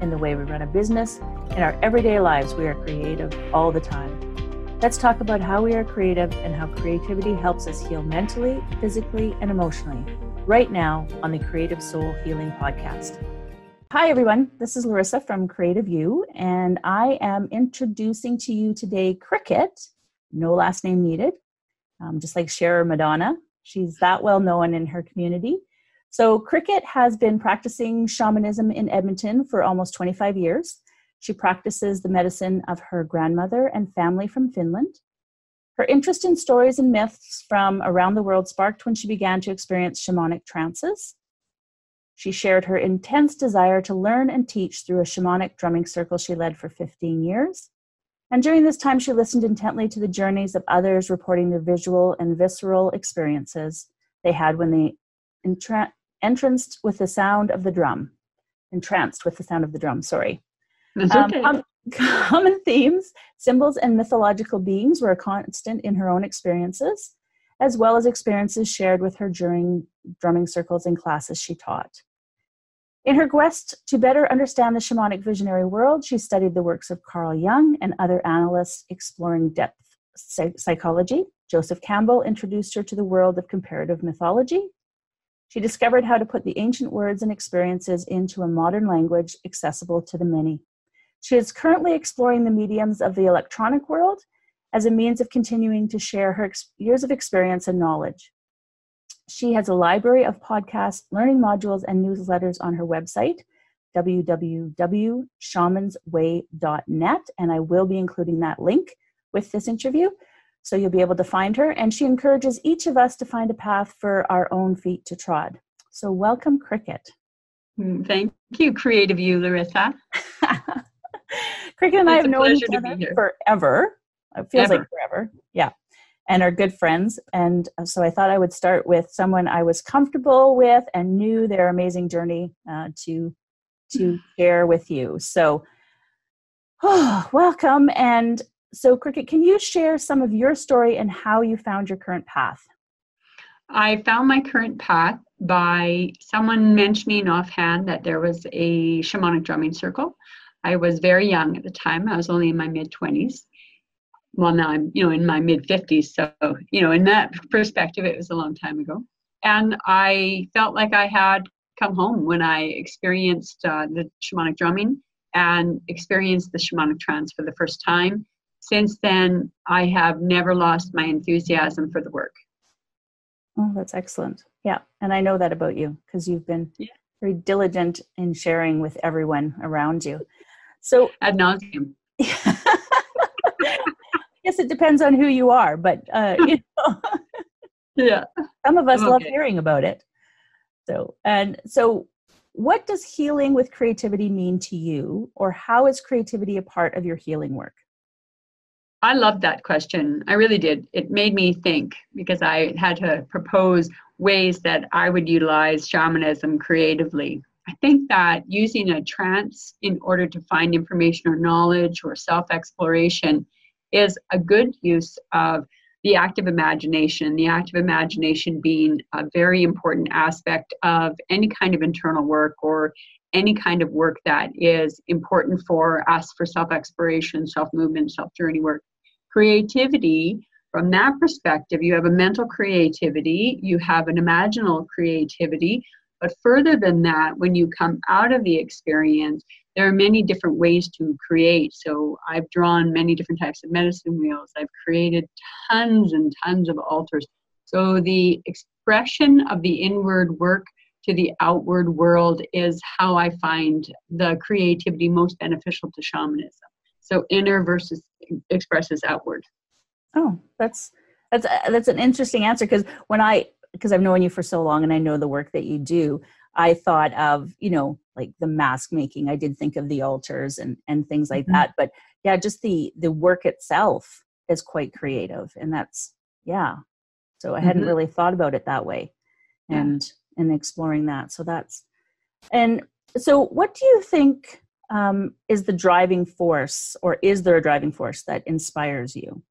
in the way we run a business, in our everyday lives, we are creative all the time. Let's talk about how we are creative and how creativity helps us heal mentally, physically, and emotionally right now on the Creative Soul Healing Podcast. Hi, everyone. This is Larissa from Creative You, and I am introducing to you today Kriket, no last name needed, um, just like Cher Madonna. She's that well known in her community. So, Kriket has been practicing shamanism in Edmonton for almost 25 years. She practices the medicine of her grandmother and family from Finland. Her interest in stories and myths from around the world sparked when she began to experience shamanic trances. She shared her intense desire to learn and teach through a shamanic drumming circle she led for 15 years. And during this time, she listened intently to the journeys of others reporting the visual and visceral experiences they had when they entra- entranced with the sound of the drum. Entranced with the sound of the drum, sorry. Um, okay. Um, common themes, symbols, and mythological beings were a constant in her own experiences, as well as experiences shared with her during drumming circles and classes she taught. In her quest to better understand the shamanic visionary world, she studied the works of Carl Jung and other analysts exploring depth psychology. Joseph Campbell introduced her to the world of comparative mythology. She discovered how to put the ancient words and experiences into a modern language accessible to the many. She is currently exploring the mediums of the electronic world as a means of continuing to share her years of experience and knowledge. She has a library of podcasts, learning modules, and newsletters on her website, www.shamansway.net, and I will be including that link with this interview. So you'll be able to find her. And she encourages each of us to find a path for our own feet to trod. So welcome, Kriket. Mm, thank you, creative you, Larissa. Kriket and it's I have known each other forever. It feels Ever. like forever. Yeah. And are good friends. And uh, so I thought I would start with someone I was comfortable with and knew their amazing journey uh, to to share with you. So, oh, welcome. And so, Kriket, can you share some of your story and how you found your current path? I found my current path by someone mentioning offhand that there was a shamanic drumming circle I was very young at the time. I was only in my mid 20s. Well, now I'm, you know, in my mid 50s. So, you know, in that perspective, it was a long time ago. And I felt like I had come home when I experienced uh, the shamanic drumming and experienced the shamanic trance for the first time. Since then, I have never lost my enthusiasm for the work. Oh, that's excellent. Yeah. And I know that about you because you've been yeah. very diligent in sharing with everyone around you. So ad nauseum. yes, it depends on who you are, but uh, you know, yeah, some of us okay. love hearing about it. So and so, what does healing with creativity mean to you, or how is creativity a part of your healing work? I loved that question. I really did. It made me think because I had to propose ways that I would utilize shamanism creatively. I think that using a trance in order to find information or knowledge or self exploration is a good use of the active imagination. The active imagination being a very important aspect of any kind of internal work or any kind of work that is important for us for self exploration, self movement, self journey work. Creativity, from that perspective, you have a mental creativity, you have an imaginal creativity, but further than that, when you come out of the experience, there are many different ways to create. So I've drawn many different types of medicine wheels. I've created tons and tons of altars. So the expression of the inward work to the outward world is how I find the creativity most beneficial to shamanism. So inner versus expresses outward. Oh, that's that's that's an interesting answer because when I because I've known you for so long and I know the work that you do, I thought of, you know, like the mask making. I did think of the altars and and things like mm-hmm. that. But yeah, just the the work itself is quite creative, and that's yeah. So I hadn't mm-hmm. really thought about it that way, and. And exploring that. So that's and so what do you think um, is the driving force, or is there a driving force that inspires you?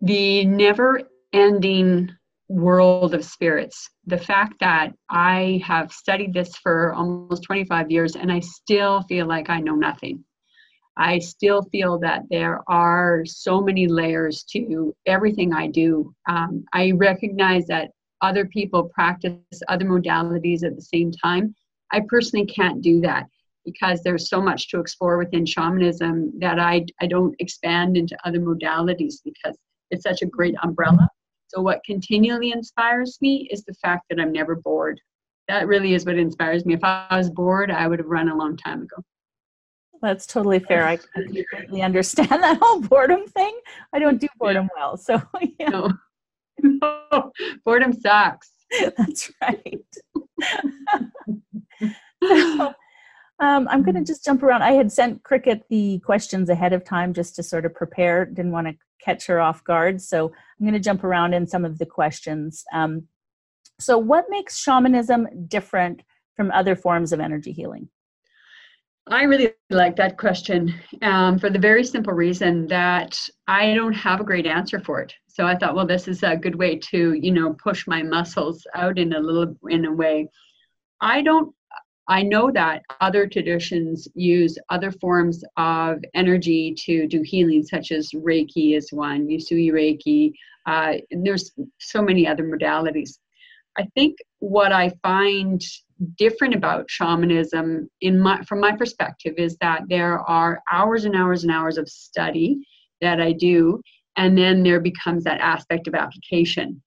The never ending world of spirits. The fact that I have studied this for almost 25 years and I still feel like I know nothing. I still feel that there are so many layers to everything I do. Um, I recognize that other people practice other modalities at the same time. I personally can't do that because there's so much to explore within shamanism that I, I don't expand into other modalities because it's such a great umbrella. So, what continually inspires me is the fact that I'm never bored. That really is what inspires me. If I was bored, I would have run a long time ago. That's totally fair. I, completely understand that whole boredom thing. I don't do boredom well. So, yeah. No. No. Boredom sucks. That's right. so, um, I'm going to just jump around. I had sent Kriket the questions ahead of time just to sort of prepare. Didn't want to catch her off guard. So I'm going to jump around in some of the questions. Um, so, what makes shamanism different from other forms of energy healing? I really like that question um, for the very simple reason that I don't have a great answer for it. So I thought, well, this is a good way to, you know, push my muscles out in a little in a way. I don't I know that other traditions use other forms of energy to do healing, such as Reiki is one, Usui Reiki. Uh, there's so many other modalities. I think what I find different about shamanism, in my, from my perspective, is that there are hours and hours and hours of study that I do, and then there becomes that aspect of application.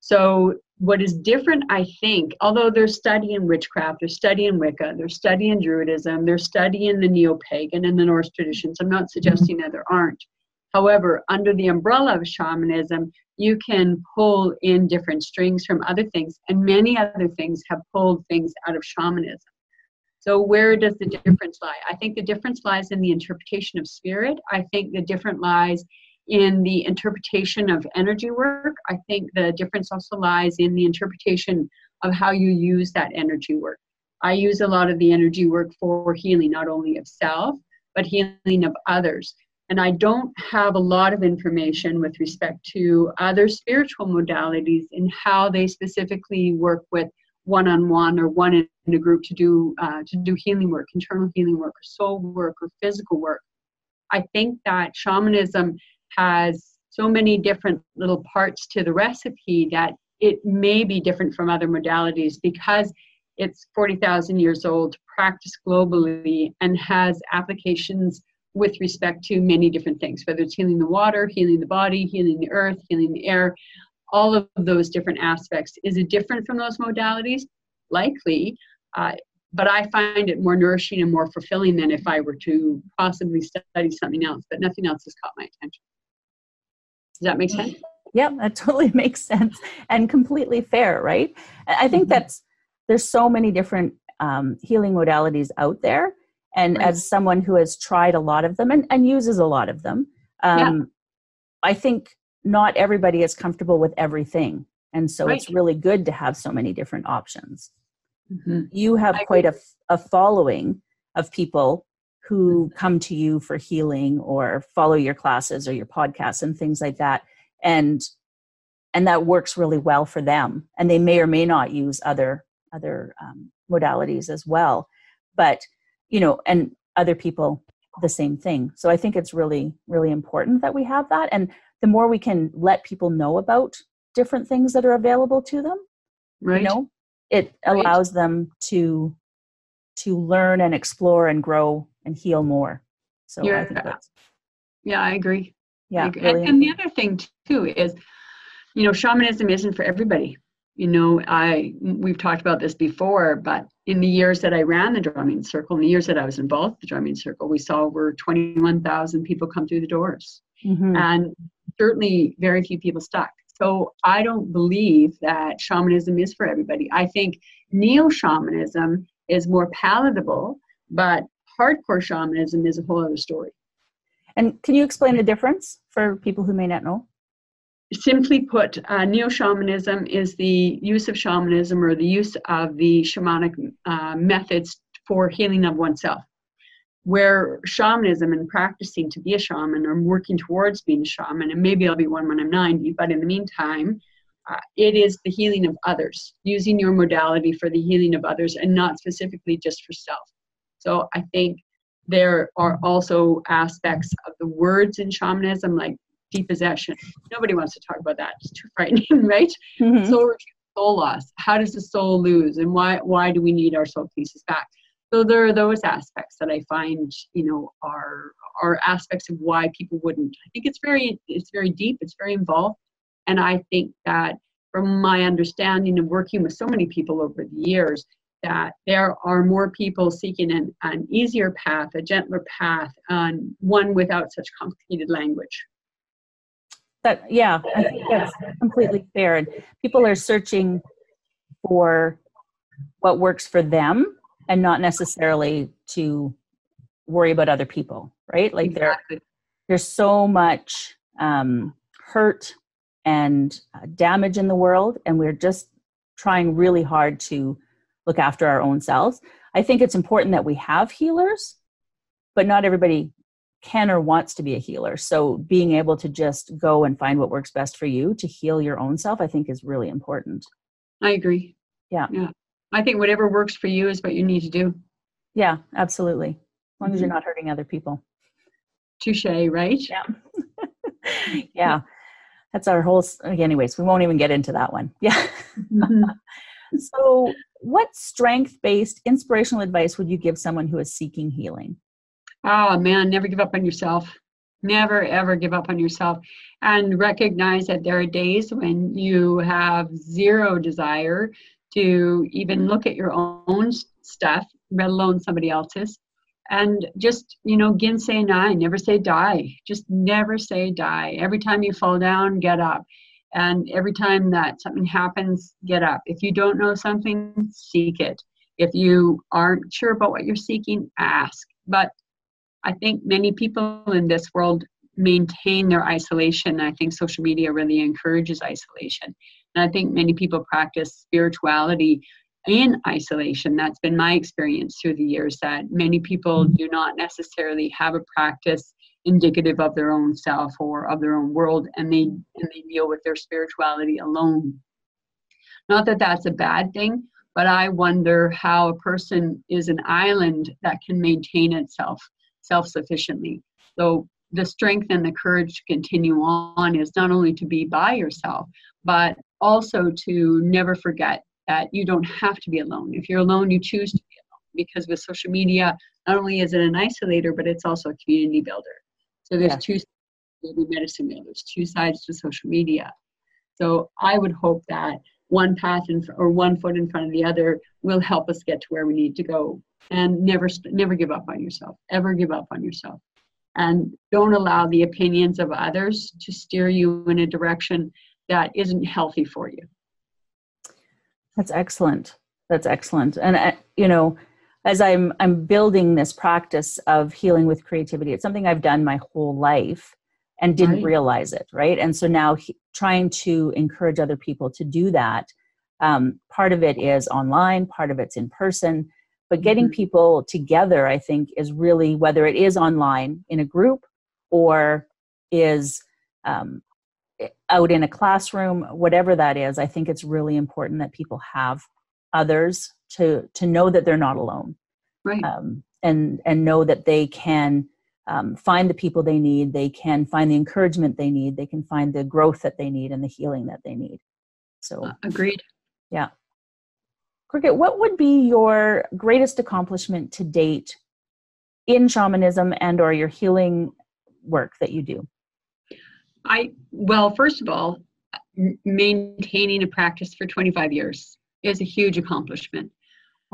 So what is different, I think, although they're studying witchcraft, they're studying Wicca, they're studying Druidism, they're studying the neo pagan and the Norse traditions. I'm not suggesting that there aren't. However, under the umbrella of shamanism, you can pull in different strings from other things, and many other things have pulled things out of shamanism. So, where does the difference lie? I think the difference lies in the interpretation of spirit. I think the difference lies in the interpretation of energy work. I think the difference also lies in the interpretation of how you use that energy work. I use a lot of the energy work for healing, not only of self, but healing of others. And I don't have a lot of information with respect to other spiritual modalities and how they specifically work with one-on-one or one in a group to do uh, to do healing work, internal healing work, or soul work, or physical work. I think that shamanism has so many different little parts to the recipe that it may be different from other modalities because it's 40,000 years old, practiced globally, and has applications with respect to many different things, whether it's healing the water, healing the body, healing the earth, healing the air, all of those different aspects. Is it different from those modalities? Likely, uh, but I find it more nourishing and more fulfilling than if I were to possibly study something else, but nothing else has caught my attention. Does that make sense? Yep, that totally makes sense and completely fair, right? I think mm-hmm. that's there's so many different um, healing modalities out there, and right. as someone who has tried a lot of them and, and uses a lot of them, um, yeah. I think not everybody is comfortable with everything, and so right. it's really good to have so many different options. Mm-hmm. You have quite a, a following of people who come to you for healing or follow your classes or your podcasts and things like that. And and that works really well for them. And they may or may not use other other um, modalities as well. But you know and other people the same thing. So i think it's really really important that we have that. And the more we can let people know about different things that are available to them right. you know it allows them to to learn and explore and grow and heal more. So yeah, I think that's yeah, I agree. Yeah, I agree. Really and, and the other thing too is, you know, shamanism isn't for everybody. You know, I we've talked about this before, but in the years that I ran the drumming circle, in the years that I was involved with the drumming circle, we saw over 21,000 people come through the doors, mm-hmm. and certainly very few people stuck. So I don't believe that shamanism is for everybody. I think neo shamanism is more palatable, but hardcore shamanism is a whole other story. And can you explain the difference for people who may not know? Simply put, uh, neo shamanism is the use of shamanism or the use of the shamanic uh, methods for healing of oneself. Where shamanism and practicing to be a shaman or working towards being a shaman, and maybe I'll be one when I'm 90, but in the meantime, uh, it is the healing of others, using your modality for the healing of others and not specifically just for self. So I think there are also aspects of the words in shamanism, like depossession. Nobody wants to talk about that. It's too frightening, right? Mm-hmm. Soul, soul loss. How does the soul lose, and why why do we need our soul pieces back? So there are those aspects that I find, you know, are are aspects of why people wouldn't. I think it's very it's very deep. It's very involved, and I think that from my understanding of working with so many people over the years, that there are more people seeking an, an easier path, a gentler path, and one without such complicated language. That yeah, I think that's completely fair. And people are searching for what works for them and not necessarily to worry about other people, right? Like exactly. there, there's so much um, hurt and uh, damage in the world, and we're just trying really hard to look after our own selves. I think it's important that we have healers, but not everybody can or wants to be a healer. So being able to just go and find what works best for you to heal your own self, I think is really important. I agree. Yeah. Yeah. I think whatever works for you is what you need to do. Yeah, absolutely. As long mm-hmm. as you're mm-hmm. not hurting other people. Touche, right? Yeah. yeah. That's our whole anyways, we won't even get into that one. Yeah. Mm-hmm. so what strength-based inspirational advice would you give someone who is seeking healing? Oh man, never give up on yourself. Never ever give up on yourself. And recognize that there are days when you have zero desire to even look at your own stuff, let alone somebody else's. And just, you know, gin say never say die. Just never say die. Every time you fall down, get up. And every time that something happens, get up. If you don't know something, seek it. If you aren't sure about what you're seeking, ask. But I think many people in this world maintain their isolation. I think social media really encourages isolation. And I think many people practice spirituality in isolation. That's been my experience through the years that many people mm-hmm. do not necessarily have a practice indicative of their own self or of their own world and they and they deal with their spirituality alone. Not that that's a bad thing, but I wonder how a person is an island that can maintain itself self-sufficiently. So the strength and the courage to continue on is not only to be by yourself, but also to never forget that you don't have to be alone. If you're alone, you choose to be alone because with social media, not only is it an isolator, but it's also a community builder. So there's yeah. two medicine wheel. There's two sides to social media. So I would hope that one path in, or one foot in front of the other will help us get to where we need to go. And never never give up on yourself. Ever give up on yourself. And don't allow the opinions of others to steer you in a direction that isn't healthy for you. That's excellent. That's excellent. And uh, you know, as I'm I'm building this practice of healing with creativity, it's something I've done my whole life and didn't right. realize it, right? And so now he, trying to encourage other people to do that. Um, part of it is online, part of it's in person, but getting mm-hmm. people together, I think, is really whether it is online in a group or is um, out in a classroom, whatever that is, I think it's really important that people have others to to know that they're not alone, right? Um, and and know that they can um, find the people they need, they can find the encouragement they need, they can find the growth that they need and the healing that they need. So uh, agreed. Yeah. Kriket, what would be your greatest accomplishment to date in shamanism and or your healing work that you do? I well, first of all, maintaining a practice for 25 years is a huge accomplishment,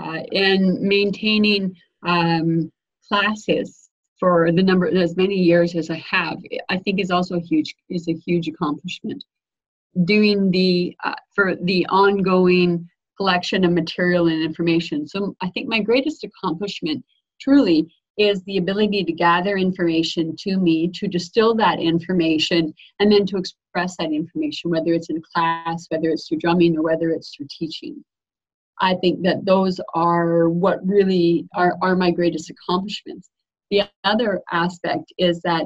uh, and maintaining um, classes for the number as many years as I have, I think is also a huge is a huge accomplishment. Doing the uh, for the ongoing collection of material and information. So I think my greatest accomplishment truly is the ability to gather information to me, to distill that information, and then to express that information, whether it's in class, whether it's through drumming, or whether it's through teaching. I think that those are what really are, are my greatest accomplishments. The other aspect is that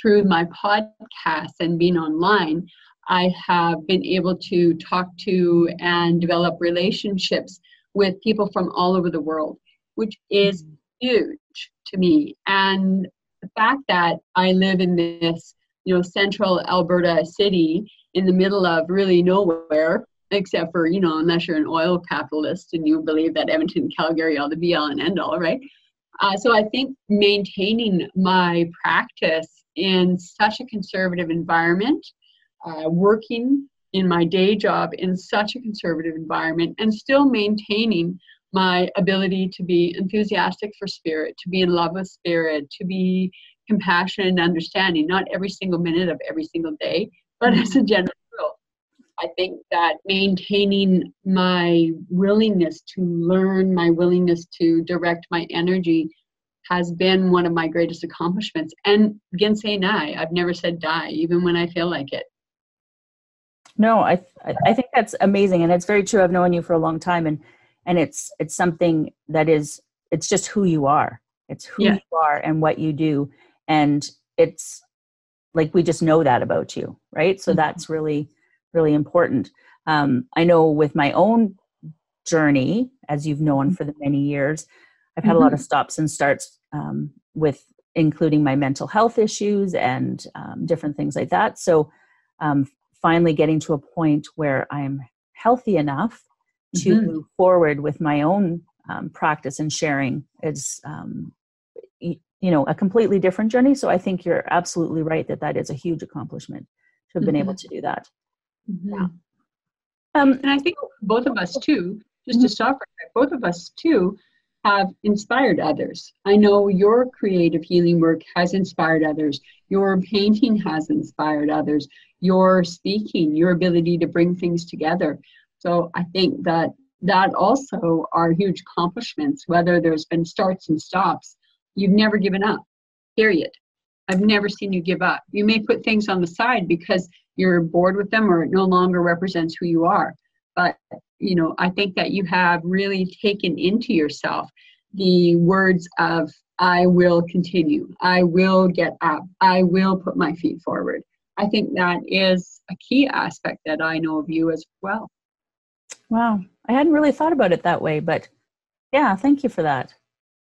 through my podcast and being online, I have been able to talk to and develop relationships with people from all over the world, which is mm-hmm. huge to me. And the fact that I live in this, you know, central Alberta city in the middle of really nowhere, except for, you know, unless you're an oil capitalist and you believe that Edmonton, Calgary are the be all and end all, right? Uh, so I think maintaining my practice in such a conservative environment, uh, working in my day job in such a conservative environment, and still maintaining my ability to be enthusiastic for spirit, to be in love with spirit, to be compassionate and understanding, not every single minute of every single day, but as a general. I think that maintaining my willingness to learn, my willingness to direct my energy has been one of my greatest accomplishments. And again, say die. I've never said die, even when I feel like it. No, I I think that's amazing, and it's very true. I've known you for a long time, and and it's it's something that is it's just who you are. It's who yeah. you are and what you do, and it's like we just know that about you, right? So mm-hmm. that's really really important. Um, I know with my own journey, as you've known for the many years, I've had mm-hmm. a lot of mm-hmm. stops and starts um, with including my mental health issues and um, different things like that. So, um, finally getting to a point where I'm healthy enough to mm-hmm. move forward with my own um, practice and sharing is, um, you know, a completely different journey. So, I think you're absolutely right that that is a huge accomplishment to have been able mm-hmm. to do that. Mm-hmm. Yeah. Um, and I think both of us too, just to mm-hmm. stop, both of us too have inspired others. I know your creative healing work has inspired others. Your painting has inspired others. Your speaking, your ability to bring things together. So I think that that also are huge accomplishments, whether there's been starts and stops. You've never given up, period. I've never seen you give up. You may put things on the side because you're bored with them or it no longer represents who you are. But you know, I think that you have really taken into yourself the words of I will continue, I will get up, I will put my feet forward. I think that is a key aspect that I know of you as well. Wow. I hadn't really thought about it that way, but yeah, thank you for that.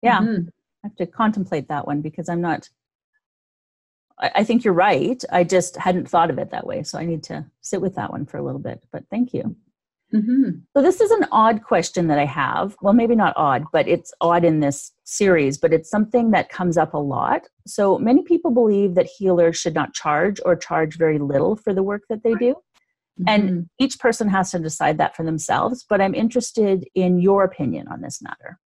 Yeah. Mm-hmm. I have to contemplate that one because I'm not I, think you're right. I just hadn't thought of it that way. So I need to sit with that one for a little bit. But thank you. Mm-hmm. So, this is an odd question that I have. Well, maybe not odd, but it's odd in this series, but it's something that comes up a lot. So, many people believe that healers should not charge or charge very little for the work that they do. Mm-hmm. And each person has to decide that for themselves. But I'm interested in your opinion on this matter.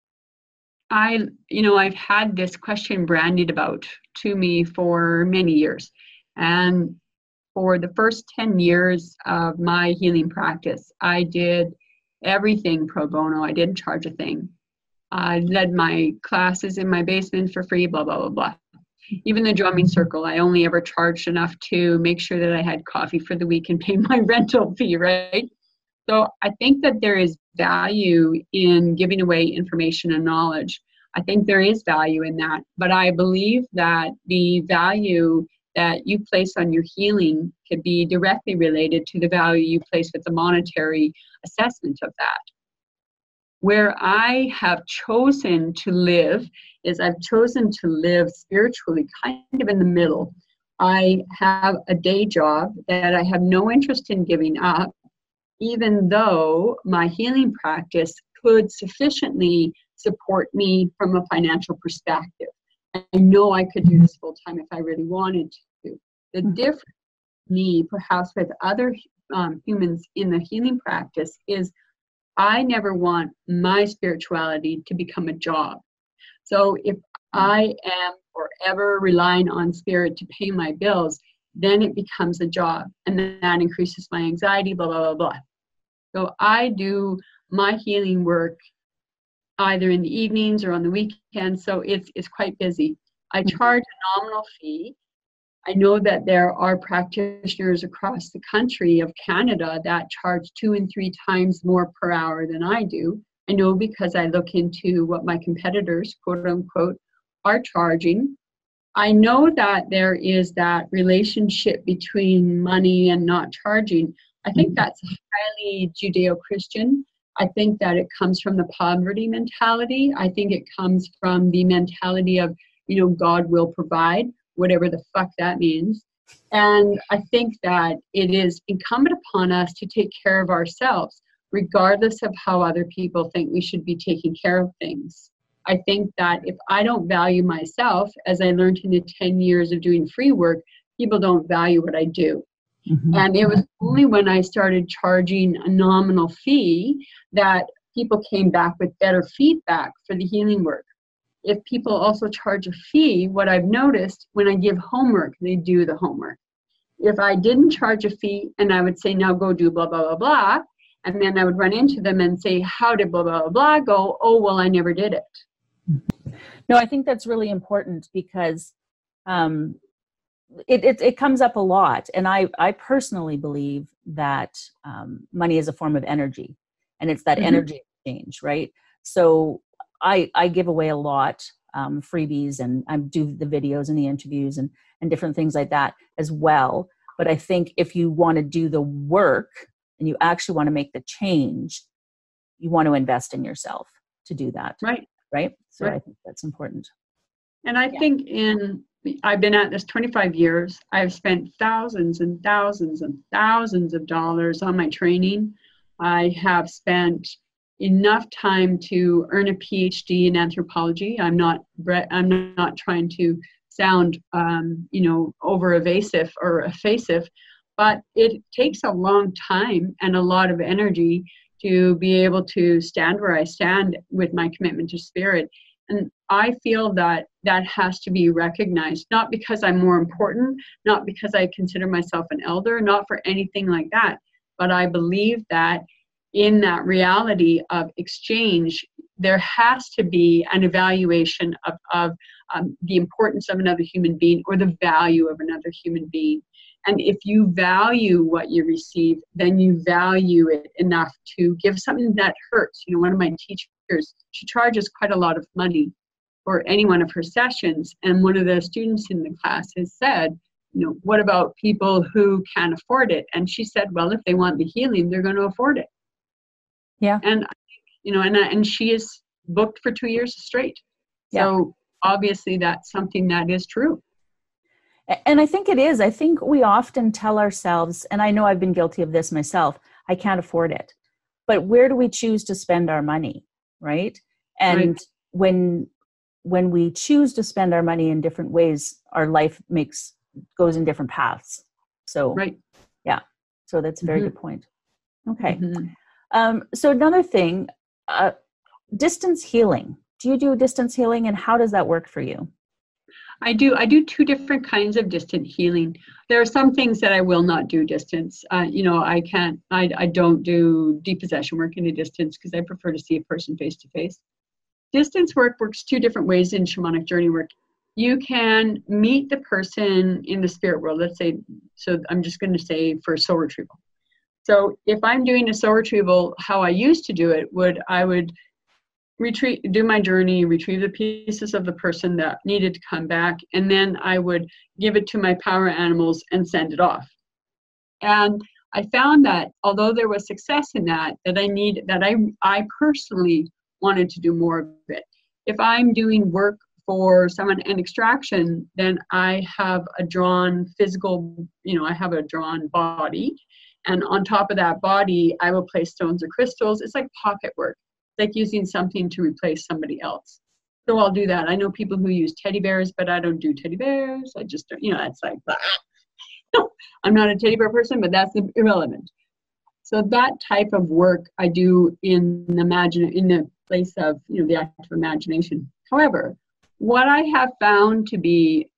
I, you know, I've had this question brandied about to me for many years. And for the first 10 years of my healing practice, I did everything pro bono. I didn't charge a thing. I led my classes in my basement for free, blah, blah, blah, blah. Even the drumming circle, I only ever charged enough to make sure that I had coffee for the week and pay my rental fee, right? So I think that there is value in giving away information and knowledge. I think there is value in that. But I believe that the value that you place on your healing could be directly related to the value you place with the monetary assessment of that. Where I have chosen to live is I've chosen to live spiritually kind of in the middle. I have a day job that I have no interest in giving up, even though my healing practice could sufficiently support me from a financial perspective. I know I could do this full time if I really wanted to. The mm-hmm. difference, me perhaps with other um, humans in the healing practice, is I never want my spirituality to become a job. So if I am forever relying on spirit to pay my bills, then it becomes a job and then that increases my anxiety, blah, blah, blah, blah. So I do my healing work either in the evenings or on the weekends, so it's it's quite busy. I Mm-hmm. charge a nominal fee. I know that there are practitioners across the country of Canada that charge two and three times more per hour than I do. I know because I look into what my competitors, quote unquote, are charging. I know that there is that relationship between money and not charging. I think Mhm. that's highly Judeo Christian. I think that it comes from the poverty mentality. I think it comes from the mentality of, you know, God will provide, whatever the fuck that means. And I think that it is incumbent upon us to take care of ourselves, regardless of how other people think we should be taking care of things. I think that if I don't value myself, as I learned in the 10 years of doing free work, people don't value what I do. Mhm. And it was only when I started charging a nominal fee that people came back with better feedback for the healing work. If people also charge a fee, what I've noticed when I give homework, they do the homework. If I didn't charge a fee and I would say, now go do blah, blah, blah, blah, and then I would run into them and say, how did blah, blah, blah, blah go? Oh, well, I never did it. No, I think that's really important because um, it, it, it comes up a lot. And I, I personally believe that um, money is a form of energy and it's that Mhm. energy exchange, right? So I, I give away a lot um, freebies and I do the videos and the interviews and, and different things like that as well. But I think if you want to do the work and you actually want to make the change, you want to invest in yourself to do that, Right. right? So I think that's important. And I Yeah. think in, I've been at this 25 years. I've spent thousands and thousands and thousands of dollars on my training. I have spent enough time to earn a PhD in anthropology. I'm not, I'm not trying to sound, um, you know, over evasive or evasive, but it takes a long time and a lot of energy to be able to stand where I stand with my commitment to spirit. And I feel that that has to be recognized, not because I'm more important, not because I consider myself an elder, not for anything like that, but I believe that in that reality of exchange, there has to be an evaluation of, of um, the importance of another human being or the value of another human being. And if you value what you receive, then you value it enough to give something that hurts. You know, one of my teachers, she charges quite a lot of money for any one of her sessions. And one of the students in the class has said, you know, what about people who can't afford it? And she said, well, if they want the healing, they're going to afford it. Yeah. And, you know, and, and she is booked for two years straight. Yeah. So obviously that's something that is true. And I think it is. I think we often tell ourselves, and I know I've been guilty of this myself, I can't afford it. But where do we choose to spend our money, right? And Right. when when we choose to spend our money in different ways, our life makes goes in different paths. So Right. Yeah, so that's a very Mhm. good point. Okay. Mhm. Um, so another thing, uh, distance healing. Do you do distance healing, and how does that work for you? I do. I do two different kinds of distant healing. There are some things that I will not do distance. Uh, you know, I can't. I I don't do depossession work in a distance because I prefer to see a person face to face. Distance work works two different ways in shamanic journey work. You can meet the person in the spirit world. Let's say. So I'm just going to say for soul retrieval. So if I'm doing a soul retrieval, how I used to do it would I would retrieve do my journey retrieve the pieces of the person that needed to come back and then i would give it to my power animals and send it off. And i found that although there was success in that that i need that i i personally wanted to do more of it. If i'm doing work for someone in extraction then i have a drawn physical you know i have a drawn body. And on top of that body i will place stones or crystals. It's like pocket work like using something to replace somebody else. So I'll do that. I know people who use teddy bears, but I don't do teddy bears. I just don't, you know, it's like, I'm not a teddy bear person, but that's irrelevant. So that type of work I do in the imagine in the place of you know the act of imagination. However, what I have found to be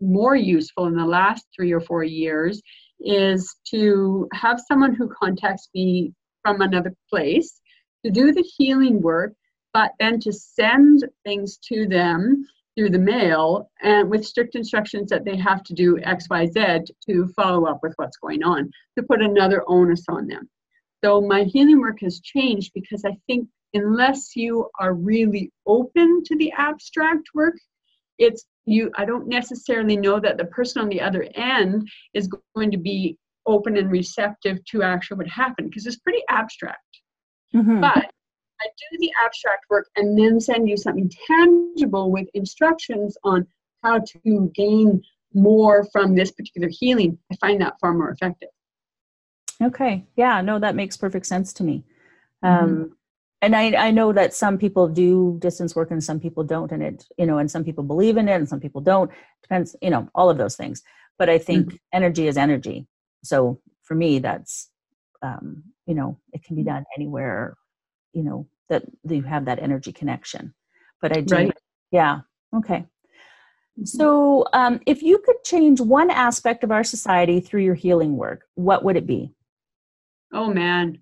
more useful in the last three or four years is to have someone who contacts me from another place to do the healing work but then to send things to them through the mail and with strict instructions that they have to do xyz to follow up with what's going on to put another onus on them. So my healing work has changed because i think unless you are really open to the abstract work it's you i don't necessarily know that the person on the other end is going to be open and receptive to actually what happened because it's pretty abstract mm-hmm. but i do the abstract work and then send you something tangible with instructions on how to gain more from this particular healing. I find that far more effective. Okay. Yeah no that makes perfect sense to me. Mm-hmm. um, and I, I know that some people do distance work and some people don't and it you know and some people believe in it and some people don't. Depends you know all of those things. But i think mm-hmm. energy is energy. So for me that's um, you know it can be done anywhere you know that you have that energy connection. But i do right. yeah okay. Mm-hmm. so um, if you could change one aspect of our society through your healing work what would it be? Oh man.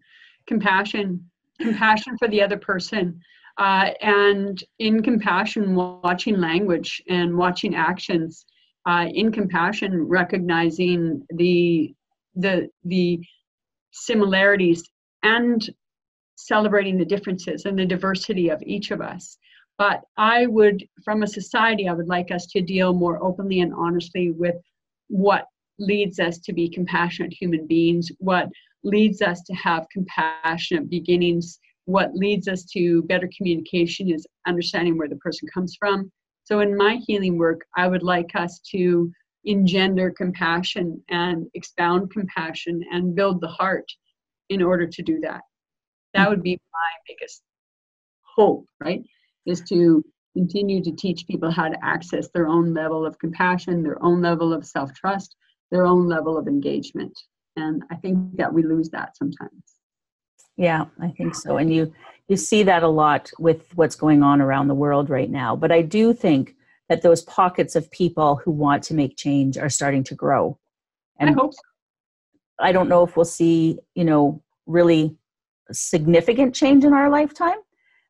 Compassion. Compassion for the other person uh, and in compassion watching language and watching actions uh, in compassion recognizing the the the similarities and celebrating the differences and the diversity of each of us but i would from a society i would like us to deal more openly and honestly with what leads us to be compassionate human beings what leads us to have compassionate beginnings. What leads us to better communication is understanding where the person comes from. So, in my healing work, I would like us to engender compassion and expound compassion and build the heart in order to do that. That would be my biggest hope, right? Is to continue to teach people how to access their own level of compassion, their own level of self trust, their own level of engagement and i think that we lose that sometimes yeah i think so and you you see that a lot with what's going on around the world right now but i do think that those pockets of people who want to make change are starting to grow and i hope so. i don't know if we'll see you know really significant change in our lifetime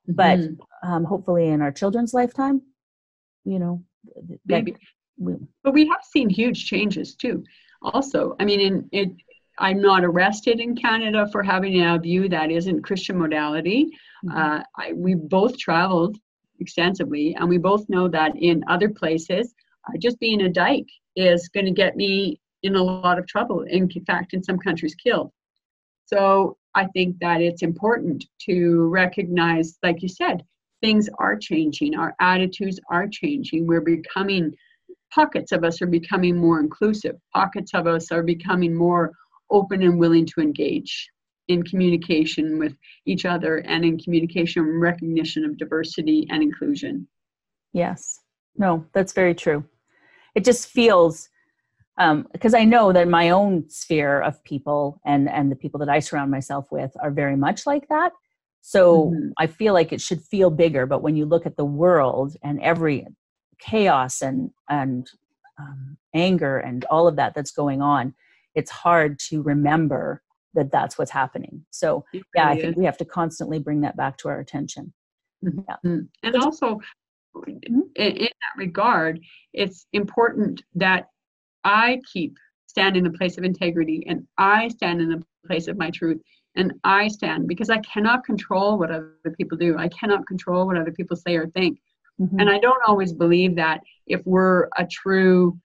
but mm-hmm. um, hopefully in our children's lifetime you know maybe we, but we have seen huge changes too also i mean in it I'm not arrested in Canada for having a view that isn't Christian modality. Mm-hmm. Uh, I, we both traveled extensively, and we both know that in other places, uh, just being a dyke is going to get me in a lot of trouble. In fact, in some countries, killed. So I think that it's important to recognize, like you said, things are changing. Our attitudes are changing. We're becoming pockets of us are becoming more inclusive. Pockets of us are becoming more open and willing to engage in communication with each other and in communication and recognition of diversity and inclusion. Yes. No, that's very true. It just feels because um, I know that my own sphere of people and and the people that I surround myself with are very much like that. So mm-hmm. I feel like it should feel bigger. But when you look at the world and every chaos and and um, anger and all of that that's going on, it's hard to remember that that's what's happening. So yeah, I think we have to constantly bring that back to our attention. Mm-hmm. Yeah. And also mm-hmm. in that regard, it's important that I keep stand in the place of integrity and I stand in the place of my truth and I stand because I cannot control what other people do. I cannot control what other people say or think. Mm-hmm. And I don't always believe that if we're a true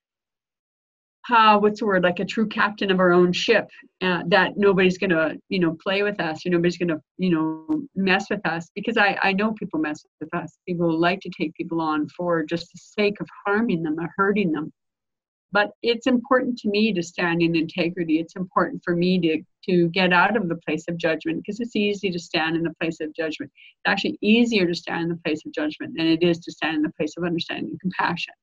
uh, what's the word like a true captain of our own ship uh, that nobody's gonna you know play with us or nobody's gonna you know mess with us because I, I know people mess with us. People like to take people on for just the sake of harming them or hurting them. But it's important to me to stand in integrity. It's important for me to to get out of the place of judgment because it's easy to stand in the place of judgment. It's actually easier to stand in the place of judgment than it is to stand in the place of understanding and compassion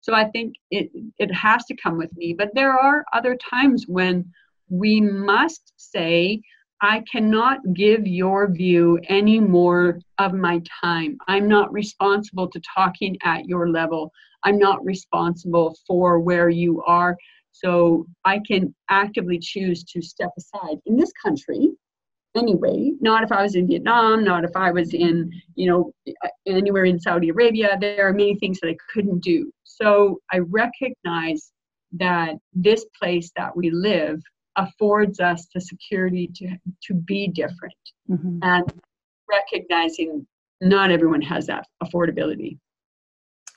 so I think it, it has to come with me. But there are other times when we must say, I cannot give your view any more of my time. I'm not responsible to talking at your level. I'm not responsible for where you are. So I can actively choose to step aside. In this country, anyway not if i was in vietnam not if i was in you know anywhere in saudi arabia there are many things that i couldn't do so i recognize that this place that we live affords us the security to to be different. Mm-hmm. and recognizing not everyone has that affordability.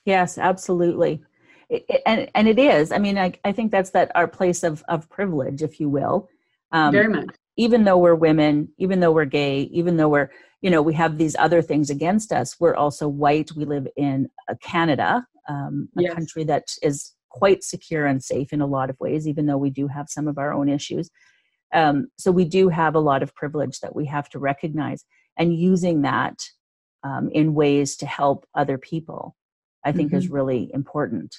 Yes absolutely. It, it, and and it is. I mean I, I think that's that our place of of privilege if you will. Um, very much. even though we're women even though we're gay even though we're you know we have these other things against us we're also white. We live in canada um, a yes. country that is quite secure and safe in a lot of ways, even though we do have some of our own issues. Um, so we do have a lot of privilege that we have to recognize, and using that um, in ways to help other people, I think, mm-hmm. is really important.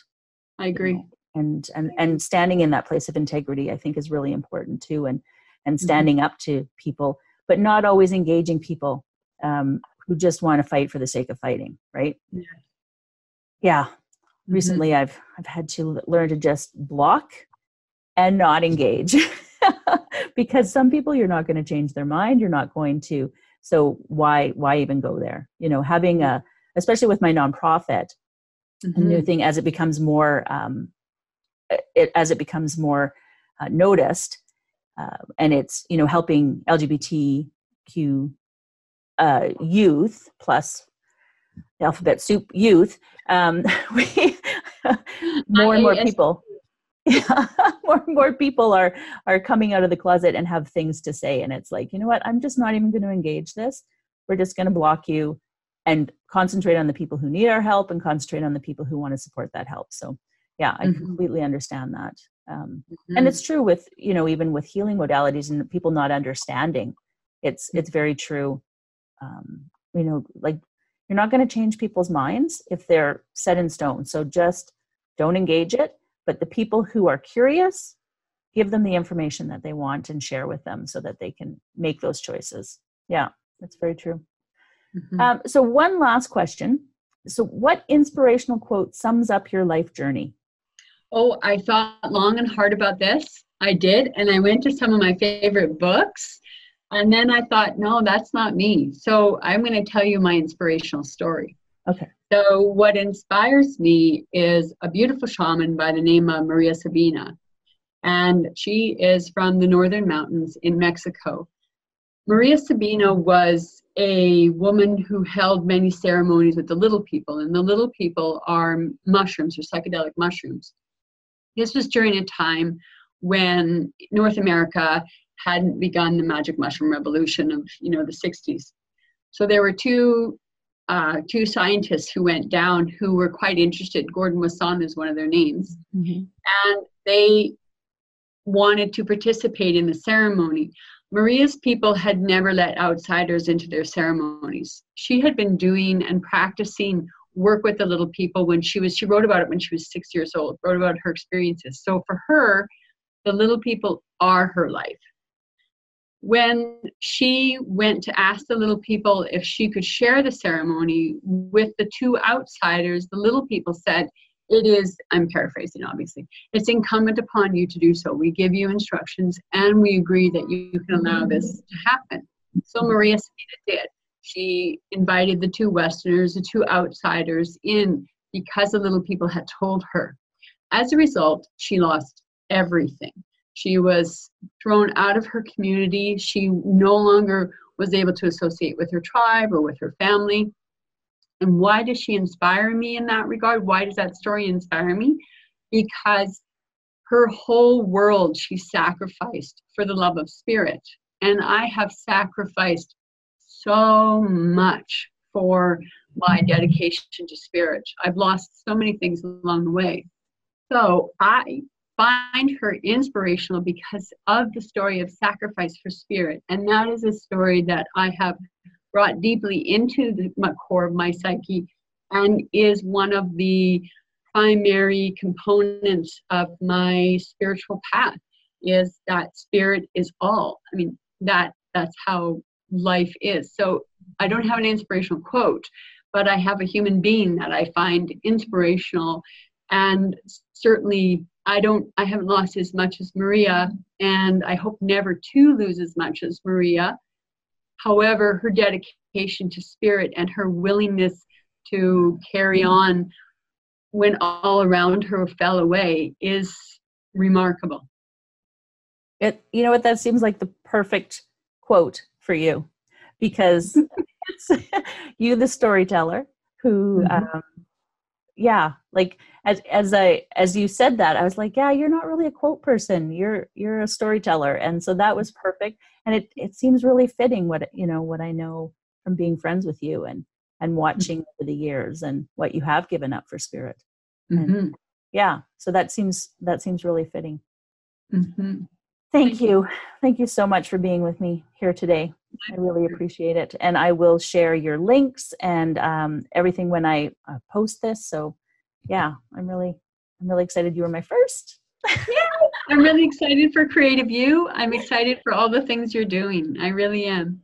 I agree. You know? And and and standing in that place of integrity, I think, is really important too. And and mm-hmm. standing mm-hmm. up to people, but not always engaging people um, who just want to fight for the sake of fighting, right? Yeah. Yeah, Mm-hmm. recently mm-hmm. i've i've had to learn to just block and not engage because some people you're not going to change their mind you're not going to so why why even go there you know having a especially with my nonprofit mm-hmm. a new mm-hmm. thing as it becomes more um, it, as it becomes more uh, noticed uh, and it's you know helping lgbtq uh, youth plus alphabet soup youth um, we more and more people yeah, more and more people are are coming out of the closet and have things to say. And it's like you know what? I'm just not even going to engage this. We're just going to block you and concentrate on the people who need our help and concentrate on the people who want to support that help. So yeah i mm-hmm. completely understand that. Um, mm-hmm. and it's true with you know even with healing modalities and people not understanding it's it's very true. Um, you know like you're not going to change people's minds if they're set in stone. So just don't engage it. But the people who are curious, give them the information that they want and share with them so that they can make those choices. Yeah, that's very true. Mm-hmm. Um, so, one last question. So, what inspirational quote sums up your life journey? Oh, I thought long and hard about this. I did. And I went to some of my favorite books and then I thought, no, that's not me. So I'm going to tell you my inspirational story. Okay. So, what inspires me is a beautiful shaman by the name of Maria Sabina. And she is from the northern mountains in Mexico. Maria Sabina was a woman who held many ceremonies with the little people, and the little people are mushrooms or psychedelic mushrooms. This was during a time when North America hadn't begun the magic mushroom revolution of you know the 60s so there were two uh, two scientists who went down who were quite interested. Gordon wasson is one of their names. Mm-hmm. and they wanted to participate in the ceremony. Maria's people had never let outsiders into their ceremonies. She had been doing and practicing work with the little people when she was she wrote about it when she was six years old wrote about her experiences. So for her the little people are her life when she went to ask the little people if she could share the ceremony with the two outsiders, the little people said, It is, I'm paraphrasing obviously, it's incumbent upon you to do so. We give you instructions and we agree that you can allow this to happen. So Maria Sabina did. She invited the two Westerners, the two outsiders in because the little people had told her. As a result, she lost everything. She was thrown out of her community. She no longer was able to associate with her tribe or with her family. And why does she inspire me in that regard? Why does that story inspire me? Because her whole world she sacrificed for the love of spirit. And I have sacrificed so much for my dedication to spirit. I've lost so many things along the way. So I find her inspirational because of the story of sacrifice for spirit. And that is a story that I have brought deeply into the core of my psyche and is one of the primary components of my spiritual path is that spirit is all. I mean, that that's how life is. So I don't have an inspirational quote, but I have a human being that I find inspirational and certainly I don't I haven't lost as much as Maria and I hope never to lose as much as Maria However, her dedication to spirit and her willingness to carry on when all around her fell away is remarkable. It you know what that seems like the perfect quote for you because you the storyteller who mm-hmm. um, yeah like as as i as you said that i was like yeah you're not really a quote person you're you're a storyteller and so that was perfect and it it seems really fitting what you know what i know from being friends with you and and mm-hmm. watching mm-hmm. over the years and what you have given up for spirit mm-hmm. yeah so that seems that seems really fitting mm-hmm. Thank, thank you. you thank you so much for being with me here today I really appreciate it. And I will share your links and um, everything when I uh, post this. So yeah, I'm really, I'm really excited. You were my first. yeah, I'm really excited for Creative You. I'm excited for all the things you're doing. I really am.